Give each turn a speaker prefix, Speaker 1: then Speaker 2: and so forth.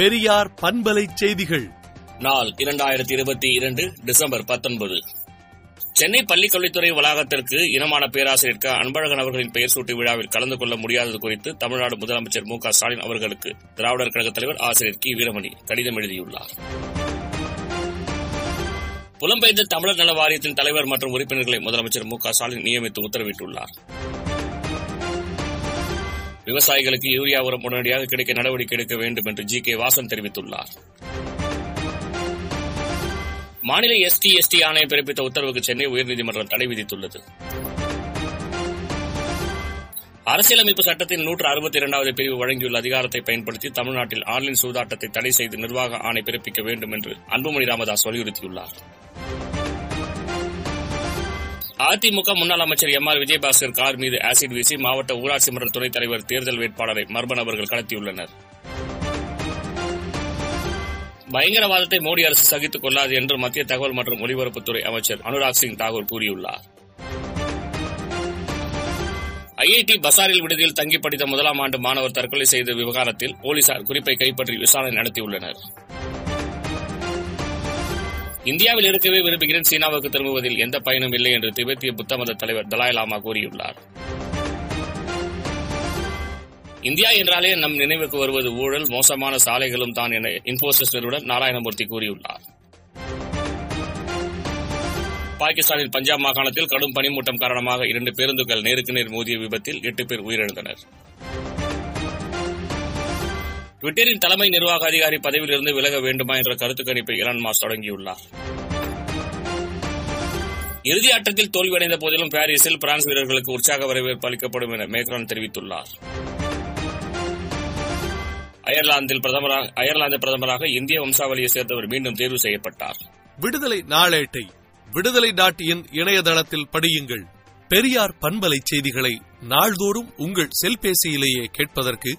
Speaker 1: பெரியார் பண்பலை செய்திகள்.
Speaker 2: நாள் இரண்டாயிரத்தி இருபத்தி இரண்டு டிசம்பர் பத்தொன்பது. சென்னை பள்ளிக்கல்வித்துறை வளாகத்திற்கு இனமான பேராசிரியர் க. அன்பழகன் அவர்களின் பெயர் சூட்டு விழாவில் கலந்து கொள்ள முடியாதது குறித்து தமிழ்நாடு முதலமைச்சர் மு. ஸ்டாலின் அவர்களுக்கு திராவிடர் கழகத் தலைவர் ஆசிரியர் கி. வீரமணி கடிதம் எழுதியுள்ளார். புலம்பெயர்ந்த தமிழர் நல வாரியத்தின் தலைவர் மற்றும் உறுப்பினர்களை முதலமைச்சர் மு. ஸ்டாலின் நியமித்து உத்தரவிட்டுள்ளார். விவசாயிகளுக்கு யூரியா உரம் உடனடியாக கிடைக்க நடவடிக்கை எடுக்க வேண்டும் என்று ஜி கே வாசன் தெரிவித்துள்ளார். மாநில எஸ்டி எஸ்டி ஆணையம் பிறப்பித்த உத்தரவுக்கு சென்னை உயர்நீதிமன்றம் தடை விதித்துள்ளது. அரசியலமைப்பு சட்டத்தின் நூற்று அறுபத்தி இரண்டாவது பிரிவு வழங்கியுள்ள அதிகாரத்தை பயன்படுத்தி தமிழ்நாட்டில் ஆன்லைன் சூதாட்டத்தை தடை செய்து நிர்வாக ஆணை பிறப்பிக்க வேண்டும் என்று அன்புமணி ராமதாஸ் வலியுறுத்தியுள்ளார். அதிமுக முன்னாள் அமைச்சர் எம் ஆர் விஜயபாஸ்கர் கார் மீது ஆசிட் வீசி மாவட்ட ஊராட்சி மன்ற துணைத் தலைவர் தேர்தல் வேட்பாளரை மர்ம நபர்கள் கடத்தியுள்ளனர். பயங்கரவாதத்தை மோடி அரசு சகித்துக் கொள்ளாது என்று மத்திய தகவல் மற்றும் ஒலிபரப்புத்துறை அமைச்சர் அனுராக் சிங் தாகூர் கூறியுள்ளார். ஐஐடி பசாரில் விடுதியில் தங்கி படித்த முதலாம் ஆண்டு மாணவர் தற்கொலை செய்த விவகாரத்தில் போலீசார் குறிப்பை கைப்பற்றி விசாரணை நடத்தியுள்ளனர். இந்தியாவில் இருக்கவே விரும்புகிறேன் சீனாவுக்கு திரும்புவதில் எந்த பயனும் இல்லை என்று திபெத்திய புத்த மத தலைவர் தலாய் லாமா கூறியுள்ளார். இந்தியா என்றாலே நம் நினைவுக்கு வருவது ஊழல் மோசமான சாலைகளும் தான் என இன்போசிஸ் நிறுவனர் நாராயணமூர்த்தி கூறியுள்ளார். பாகிஸ்தானின் பஞ்சாப் மாகாணத்தில் கடும் பனிமூட்டம் காரணமாக இரண்டு பேருந்துகள் நேருக்கு நேர் மோதிய விபத்தில் எட்டு பேர் உயிரிழந்தனர். ட்விட்டரின் தலைமை நிர்வாக அதிகாரி பதவியிலிருந்து விலக வேண்டுமா என்ற கருத்து கணிப்பை இலான் மாஸ் தொடங்கியுள்ளார். இறுதி ஆட்டத்தில் தோல்வியடைந்த போதிலும் பாரிஸில் பிரான்ஸ் வீரர்களுக்கு உற்சாக வரவேற்பு அளிக்கப்படும் என மேக்ரான் தெரிவித்துள்ளார். அயர்லாந்தில் பிரதமராக அயர்லாந்து பிரதமராக இந்திய வம்சாவளியை சேர்ந்தவர் மீண்டும் தேர்வு செய்யப்பட்டார்.
Speaker 1: விடுதலை நாளேட்டை விடுதலை நாட்டியின் இணையதளத்தில் படியுங்கள். பெரியார் பண்பலை செய்திகளை நாள்தோறும் உங்கள் செல்பேசியிலேயே கேட்பதற்கு